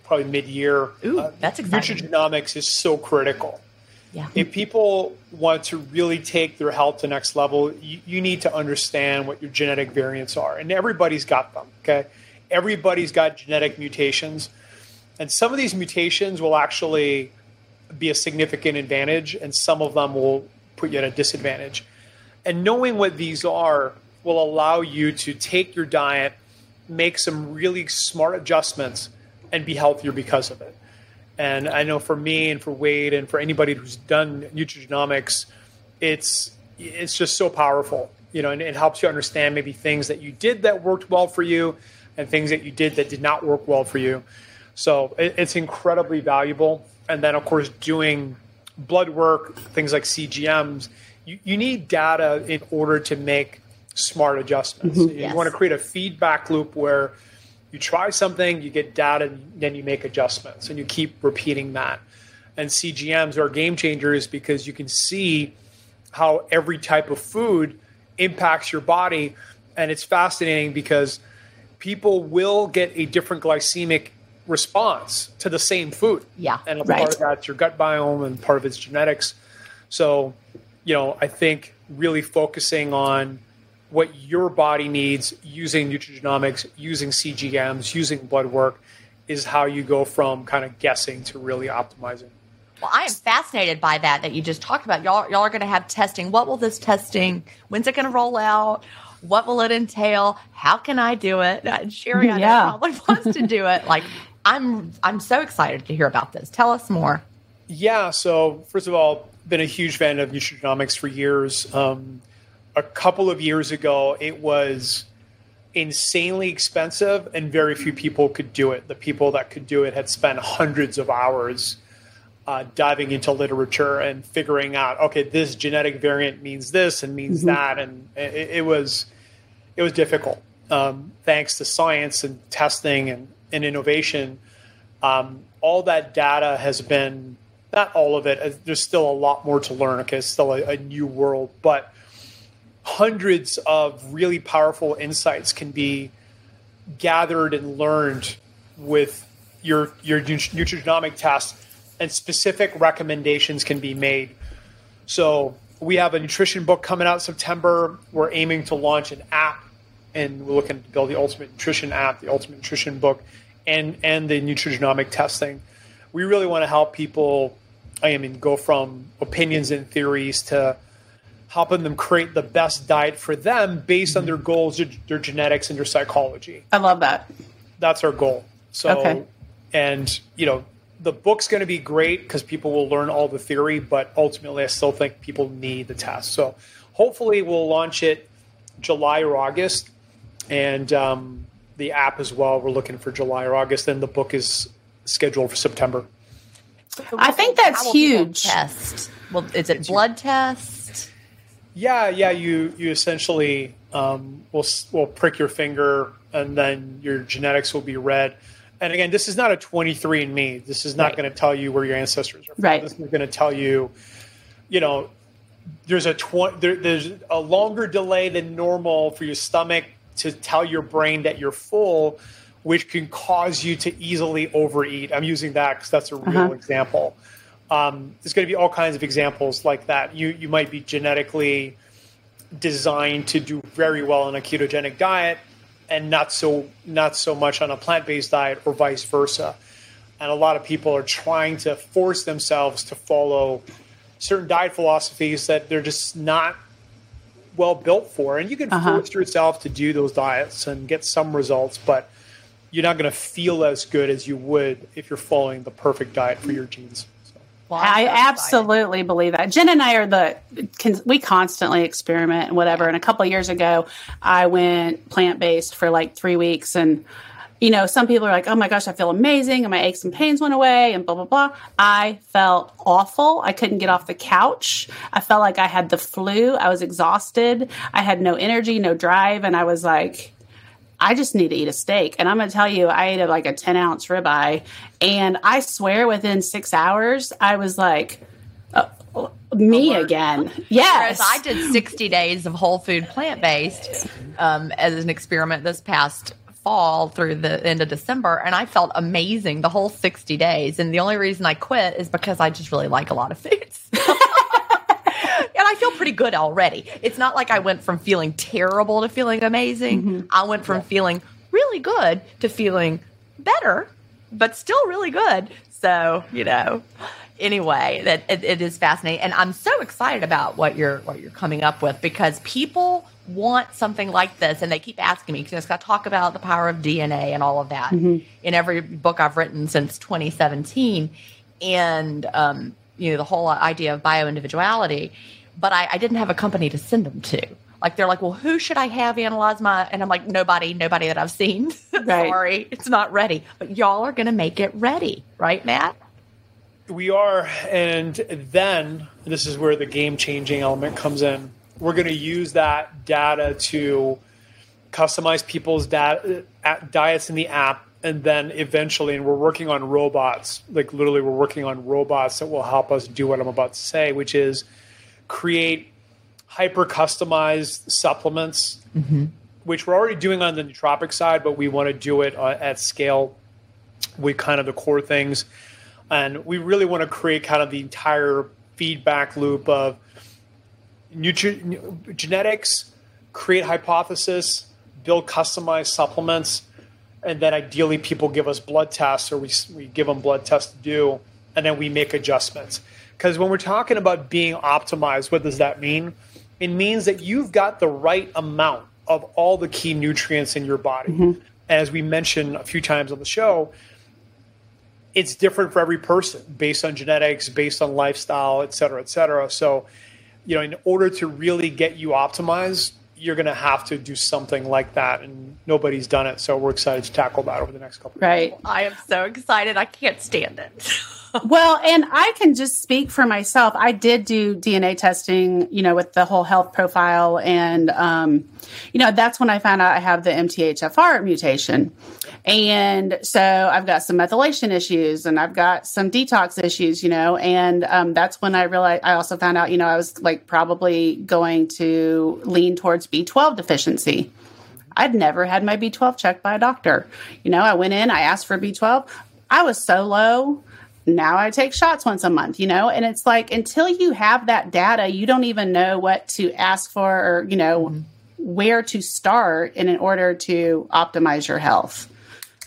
probably mid-year. Ooh, Uh, that's exciting. Nutrigenomics is so critical. yeah If people want to really take their health to the next level, you, you need to understand what your genetic variants are, and everybody's got them. Okay, everybody's got genetic mutations, and some of these mutations will actually be a significant advantage, and some of them will put you at a disadvantage. And knowing what these are will allow you to take your diet, make some really smart adjustments, and be healthier because of it. And I know for me and for Wade and for anybody who's done nutrigenomics, it's it's just so powerful, you know, and it helps you understand maybe things that you did that worked well for you, and things that you did that did not work well for you. So it, it's incredibly valuable. And then of course doing blood work, things like CGMs, you, you need data in order to make smart adjustments. Mm-hmm. You Yes. want to create a feedback loop where you try something, you get data, and then you make adjustments, and you keep repeating that. And CGMs are game changers because you can see how every type of food impacts your body. And it's fascinating because people will get a different glycemic response to the same food. Yeah. And a Right. part of that's your gut biome and part of it's genetics. So, you know, I think really focusing on what your body needs using nutrigenomics, using CGMs, using blood work is how you go from kind of guessing to really optimizing. well i am fascinated by that that you just talked about y'all y'all are going to have testing what will this testing when's it going to roll out what will it entail how can i do it Uh, Sheri I know, Yeah. probably wants to do it like i'm i'm so excited to hear about this tell us more Yeah. So first of all, been a huge fan of nutrigenomics for years. Um, a couple of years ago, it was insanely expensive, and very few people could do it. The people that could do it had spent hundreds of hours uh, diving into literature and figuring out, okay, this genetic variant means this and means that, and it, it was it was difficult. Um, thanks to science and testing and and innovation, um, all that data has been not all of it. uh, There's still a lot more to learn. Okay, it's still a, a new world, but hundreds of really powerful insights can be gathered and learned with your your nut- nutrigenomic test, and specific recommendations can be made. So we have a nutrition book coming out September. We're aiming to launch an app, and we're looking to build the ultimate nutrition app, the ultimate nutrition book, and and the nutrigenomic testing. We really want to help people. I mean, go from opinions and theories to helping them create the best diet for them based on their goals, their, their genetics, and their psychology I love that. that's our goal. So, Okay. and you know, the book's going to be great because people will learn all the theory, but ultimately, I still think people need the test. So, hopefully, we'll launch it July or August, and um, the app as well. We're looking for July or August, and the book is scheduled for September. I think that's How will people huge. Test. Well, is it blood test? Yeah, yeah. You you essentially um, will will prick your finger, and then your genetics will be read. And again, this is not a 23andMe. This is not Right. going to tell you where your ancestors are from. Right. This is going to tell you, you know, there's a tw- there, there's a longer delay than normal for your stomach to tell your brain that you're full, which can cause you to easily overeat. I'm using that because that's a real Uh-huh. example. Um, there's going to be all kinds of examples like that. You you might be genetically designed to do very well on a ketogenic diet and not so not so much on a plant-based diet or vice versa. And a lot of people are trying to force themselves to follow certain diet philosophies that they're just not well built for. And you can Uh-huh. force yourself to do those diets and get some results, but you're not going to feel as good as you would if you're following the perfect diet for your genes. So. Well, I'm I so excited. absolutely believe that. Gin and I are the can, we constantly experiment and whatever. And a couple of years ago, I went plant based for like three weeks, and you know, some people are like, "Oh my gosh, I feel amazing," and my aches and pains went away, and blah blah blah. I felt awful. I couldn't get off the couch. I felt like I had the flu. I was exhausted. I had no energy, no drive, and I was like. I just need to eat a steak. And I'm going to tell you, I ate a, like a 10 ounce ribeye. And I swear within six hours, I was like, uh, me Alert. again. Yes. Whereas I did 60 days of whole food plant based um, as an experiment this past fall through the end of December, and I felt amazing the whole 60 days. And the only reason I quit is because I just really like a lot of foods. and I feel pretty good already. It's not like I went from feeling terrible to feeling amazing. Mm-hmm. I went from feeling really good to feeling better, but still really good. So, you know, anyway, that it, it is fascinating. And I'm so excited about what you're what you're coming up with because people want something like this and they keep asking me because I talk about the power of DNA and all of that in every book I've written since 2017 and um, you know the whole idea of bioindividuality. But I, I didn't have a company to send them to. Like they're like well who should i have analyze my and i'm like nobody nobody that i've seen. Right. sorry it's not ready. But y'all are going to make it ready right matt? We are, and then this is where the game changing element comes in. We're going to use that data to customize people's data, diets in the app, and then eventually, and we're working on robots. Like literally, we're working on robots that will help us do what I'm about to say, which is create hyper customized supplements, which we're already doing on the nootropic side, but we want to do it uh, at scale with kind of the core things. And we really want to create kind of the entire feedback loop of nutri- genetics, create hypothesis, build customized supplements, and then ideally people give us blood tests or we, we give them blood tests to do, and then we make adjustments. Because when we're talking about being optimized, what does that mean? It means that you've got the right amount of all the key nutrients in your body. Mm-hmm. As we mentioned a few times on the show, it's different for every person based on genetics, based on lifestyle, et cetera, et cetera. So, you know, in order to really get you optimized, you're going to have to do something like that, and nobody's done it. So we're excited to tackle that over the next couple. right. i am so excited i can't stand it well, and I can just speak for myself. I did do DNA testing, you know, with the whole health profile. And, um, you know, that's when I found out I have the MTHFR mutation. And so I've got some methylation issues and I've got some detox issues, you know, and um, that's when I realized I also found out, you know, I was like probably going to lean towards B12 deficiency. I'd never had my B12 checked by a doctor. You know, I went in, I asked for B12. I was so low. Now I take shots once a month, you know, and it's like until you have that data, you don't even know what to ask for or, you know, mm-hmm. where to start in, in order to optimize your health.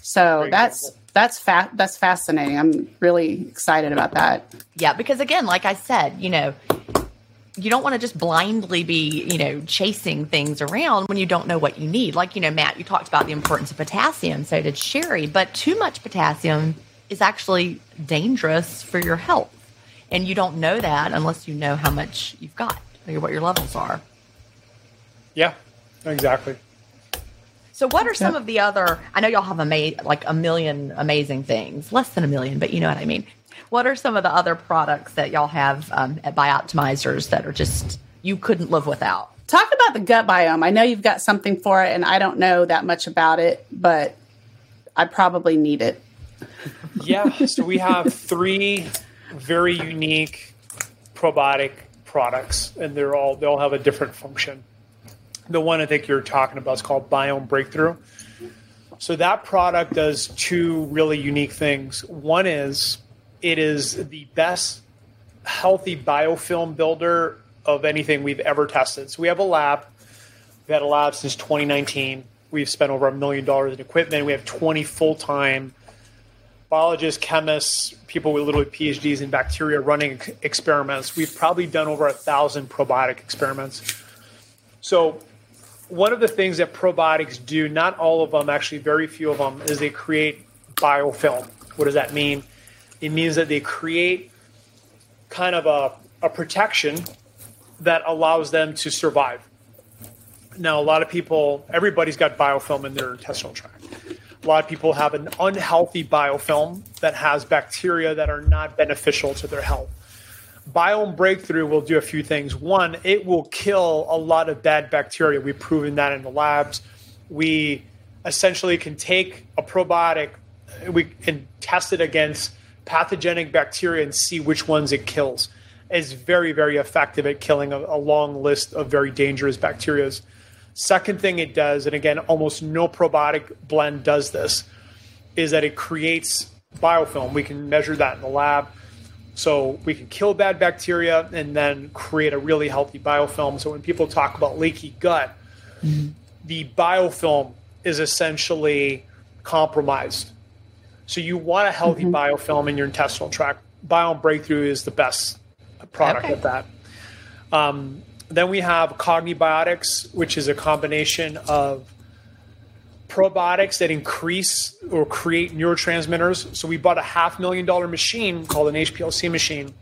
So Very that's helpful. that's fa- that's fascinating. I'm really excited about that. Yeah, because again, like I said, you know, you don't want to just blindly be, you know, chasing things around when you don't know what you need. Like, you know, Matt, you talked about the importance of potassium, so did Sheri, but too much potassium is actually dangerous for your health. And you don't know that unless you know how much you've got or what your levels are. Yeah, exactly. So, what are some yeah. of the other? I know y'all have ama- like a million amazing things, less than a million, but you know what I mean. What are some of the other products that y'all have um, at BiOptimizers that are just you couldn't live without? Talk about the gut biome. I know you've got something for it, and I don't know that much about it, but I probably need it yeah, so we have three very unique probiotic products, and they're all they all have a different function. The one I think you're talking about is called Biome Breakthrough. So that product does two really unique things. One is it is the best healthy biofilm builder of anything we've ever tested. So we have a lab. We've had a lab since 2019. We've spent over a million dollars in equipment. We have 20 full time biologists, chemists, people with literally PhDs in bacteria running experiments. We've probably done over a thousand probiotic experiments. So, one of the things that probiotics do, not all of them, actually, very few of them, is they create biofilm. What does that mean? It means that they create kind of a, a protection that allows them to survive. Now, a lot of people, everybody's got biofilm in their intestinal tract a lot of people have an unhealthy biofilm that has bacteria that are not beneficial to their health. Biome breakthrough will do a few things. One, it will kill a lot of bad bacteria. We've proven that in the labs. We essentially can take a probiotic, we can test it against pathogenic bacteria and see which ones it kills. It's very, very effective at killing a, a long list of very dangerous bacteria. Second thing it does, and again, almost no probiotic blend does this, is that it creates biofilm. We can measure that in the lab. So we can kill bad bacteria and then create a really healthy biofilm. So when people talk about leaky gut, mm-hmm. the biofilm is essentially compromised. So you want a healthy mm-hmm. biofilm in your intestinal tract. Biome Breakthrough is the best product okay. at that. Um, then we have Cognibiotics, which is a combination of probiotics that increase or create neurotransmitters. So we bought a half million dollar machine called an HPLC machine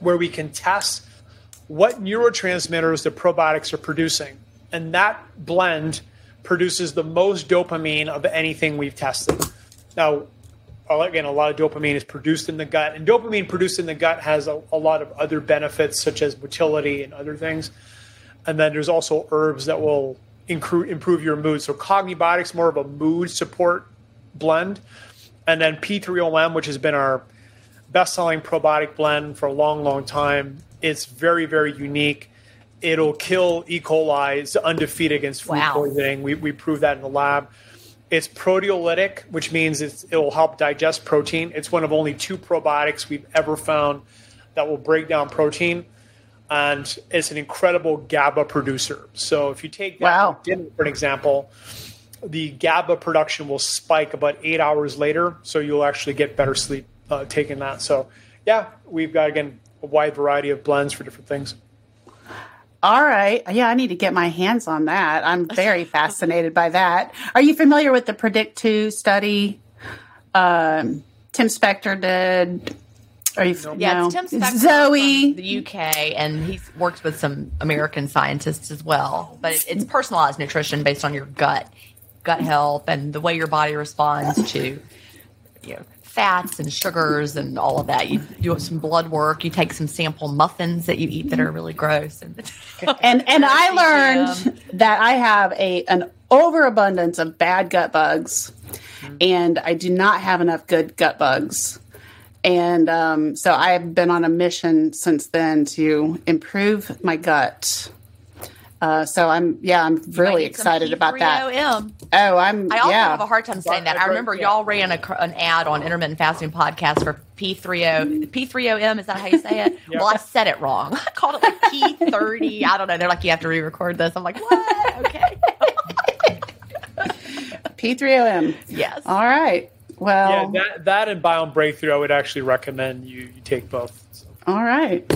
where we can test what neurotransmitters the probiotics are producing. And that blend produces the most dopamine of anything we've tested. Now, again, a lot of dopamine is produced in the gut, and dopamine produced in the gut has a, a lot of other benefits, such as motility and other things. And then there's also herbs that will improve, improve your mood. So Cognibiotics more of a mood support blend, and then P3OM, which has been our best-selling probiotic blend for a long, long time. It's very, very unique. It'll kill E. coli. It's undefeated against food wow. poisoning. We, we proved that in the lab. It's proteolytic, which means it will help digest protein. It's one of only two probiotics we've ever found that will break down protein. And it's an incredible GABA producer. So if you take that wow. dinner, for an example, the GABA production will spike about eight hours later. So you'll actually get better sleep uh, taking that. So, yeah, we've got, again, a wide variety of blends for different things. All right. Yeah, I need to get my hands on that. I'm very fascinated by that. Are you familiar with the Predict 2 study? Um, Tim Spector did. Are you? Nope. Yeah, Tim Spector Zoe, the UK, and he works with some American scientists as well. But it, it's personalized nutrition based on your gut, gut health, and the way your body responds to, you know, fats and sugars and all of that. You do some blood work. You take some sample muffins that you eat that are really gross. And and, and I learned that I have a an overabundance of bad gut bugs, and I do not have enough good gut bugs. And um, so I've been on a mission since then to improve my gut. Uh, so I'm yeah I'm really excited about that. P3OM. Oh, I'm I also yeah. have a hard time saying that. I remember y'all ran a, an ad on intermittent fasting podcast for P30 P3OM. Is that how you say it? Yeah. Well, I said it wrong. I called it like P30. I don't know. They're like you have to re-record this. I'm like what? Okay. P3OM. yes. All right. Well, Yeah, that, that and Biome Breakthrough, I would actually recommend you, you take both. So. all right.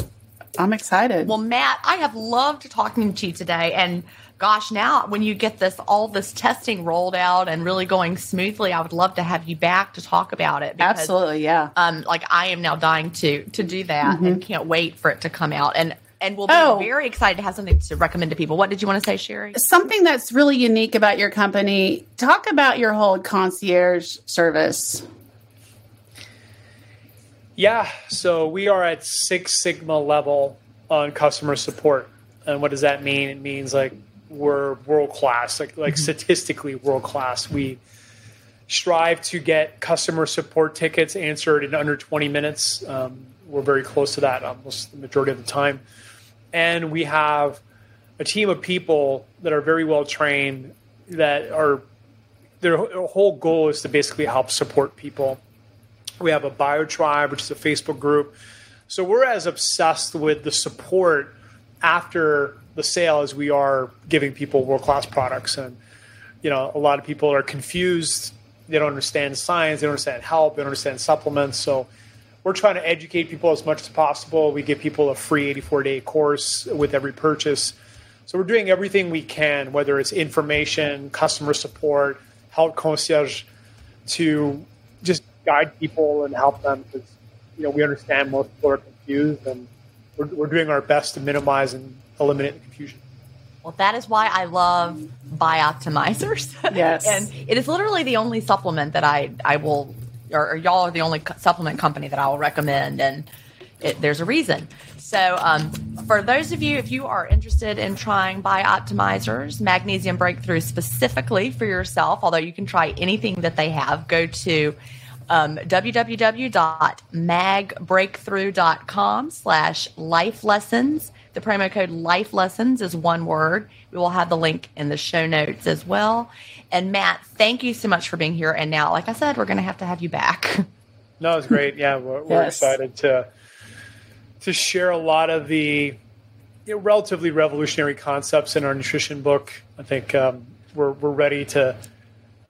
I'm excited. Well, Matt, I have loved talking to you today. And gosh, now when you get this all this testing rolled out and really going smoothly, I would love to have you back to talk about it. because, Absolutely, yeah. Um, like I am now dying to to do that and can't wait for it to come out. And and we'll be Oh. very excited to have something to recommend to people. What did you want to say, Sheri? Something that's really unique about your company. Talk about your whole concierge service. Yeah, so we are at Six Sigma level on customer support. And what does that mean? It means like we're world class, like like statistically world class. We strive to get customer support tickets answered in under 20 minutes. Um, we're very close to that almost the majority of the time. And we have a team of people that are very well trained that are their whole goal is to basically help support people. We have a bio tribe, which is a Facebook group. So we're as obsessed with the support after the sale as we are giving people world class products. And you know, a lot of people are confused. They don't understand science. They don't understand help. They don't understand supplements. So we're trying to educate people as much as possible. We give people a free 84 day course with every purchase. So we're doing everything we can, whether it's information, customer support, help concierge, to just guide people and help them because you know we understand most people are confused and we're, we're doing our best to minimize and eliminate the confusion. Well, that is why I love BiOptimizers. Yes. and it is literally the only supplement that I I will, or, or y'all are the only co- supplement company that I will recommend, and it, there's a reason. So, um, for those of you, if you are interested in trying BiOptimizers, Magnesium Breakthrough specifically for yourself, although you can try anything that they have, go to um, www.magbreakthrough.com slash life lessons. The promo code life lessons is one word. We will have the link in the show notes as well. And Matt, thank you so much for being here. And now, like I said, we're going to have to have you back. No, it's great. Yeah, we're, we're Yes. excited to to share a lot of the you know, relatively revolutionary concepts in our nutrition book. I think um, we're we're ready to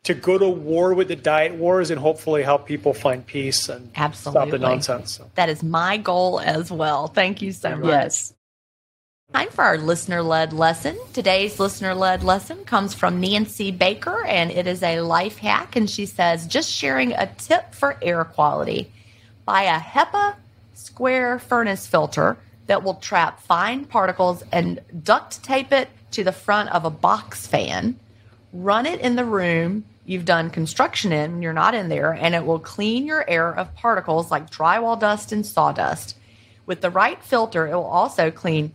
to go to war with the diet wars and hopefully help people find peace and stop the nonsense. So. That is my goal as well. Thank you so much. Yes. Time for our listener led lesson. Today's listener led lesson comes from Nancy Baker, and it is a life hack. And she says, just sharing a tip for air quality buy a HEPA square furnace filter that will trap fine particles and duct tape it to the front of a box fan. Run it in the room you've done construction in when you're not in there, and it will clean your air of particles like drywall dust and sawdust. With the right filter, it will also clean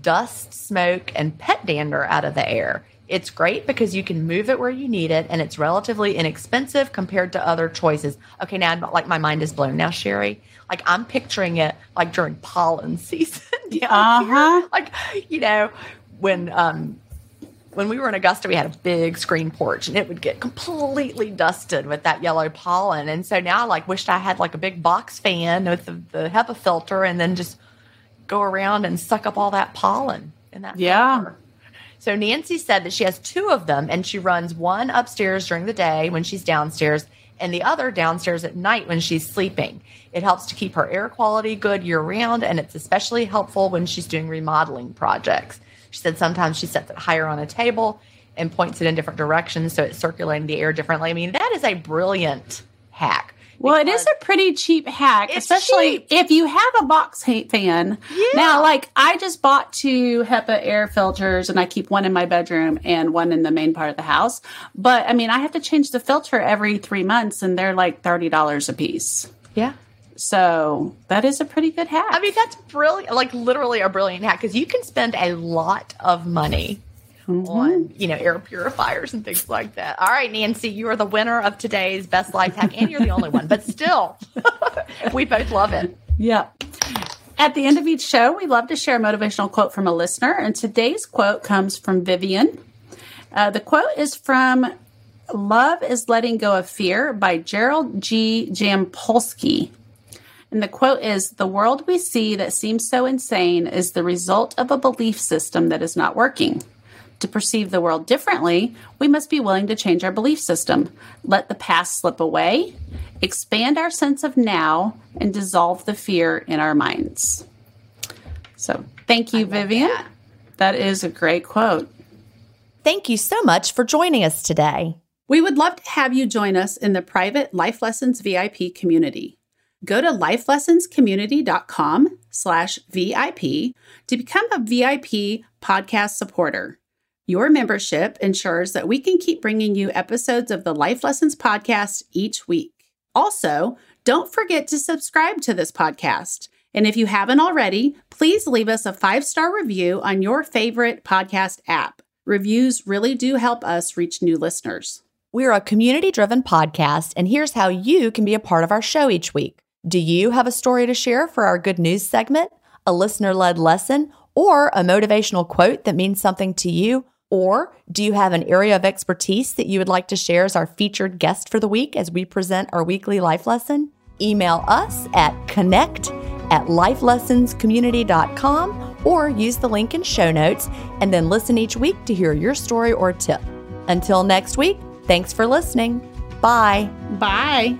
dust, smoke, and pet dander out of the air. It's great because you can move it where you need it and it's relatively inexpensive compared to other choices. Okay, now I'm, like my mind is blown. Now, Sheri, like I'm picturing it like during pollen season. Uh-huh. here. Like, you know, when um when we were in Augusta, we had a big screen porch and it would get completely dusted with that yellow pollen. And so now I like wished I had like a big box fan with the, the HEPA filter and then just go around and suck up all that pollen in that Yeah. filter. So Nancy said that she has two of them and she runs one upstairs during the day when she's downstairs and the other downstairs at night when she's sleeping. It helps to keep her air quality good year round and it's especially helpful when she's doing remodeling projects. She said sometimes she sets it higher on a table and points it in different directions so it's circulating the air differently. I mean, that is a brilliant hack Well, it is a pretty cheap hack, especially cheap. if you have a box fan. Yeah. Now, like I just bought two HEPA air filters, and I keep one in my bedroom and one in the main part of the house. But I mean, I have to change the filter every three months, and they're like thirty dollars a piece. yeah. So that is a pretty good hack. I mean, that's brilliant, like literally a brilliant hack because you can spend a lot of money Mm-hmm. on, you know, air purifiers and things like that. All right, Nancy, you are the winner of today's best life hack, and you're the only one, but still, we both love it. Yeah. At the end of each show, we love to share a motivational quote from a listener. And today's quote comes from Vivian. Uh, the quote is from Love is Letting Go of Fear by Gerald G. Jampolsky. And the quote is The world we see that seems so insane is the result of a belief system that is not working. To perceive the world differently, we must be willing to change our belief system, let the past slip away, expand our sense of now, and dissolve the fear in our minds. So, thank you, Vivian. that. that is a great quote. Thank you so much for joining us today. We would love to have you join us in the private Life Lessons VIP community. Go to lifelessonscommunity.com slash VIP to become a VIP podcast supporter. Your membership ensures that we can keep bringing you episodes of the Life Lessons podcast each week. Also, don't forget to subscribe to this podcast. And if you haven't already, please leave us a five star review on your favorite podcast app. Reviews really do help us reach new listeners. We're a community driven podcast, and here's how you can be a part of our show each week. Do you have a story to share for our good news segment, a listener led lesson, or a motivational quote that means something to you? Or do you have an area of expertise that you would like to share as our featured guest for the week as we present our weekly life lesson? Email us at connect at lifelessonscommunity.com or use the link in show notes and then listen each week to hear your story or tip. Until next week, thanks for listening. Bye. Bye.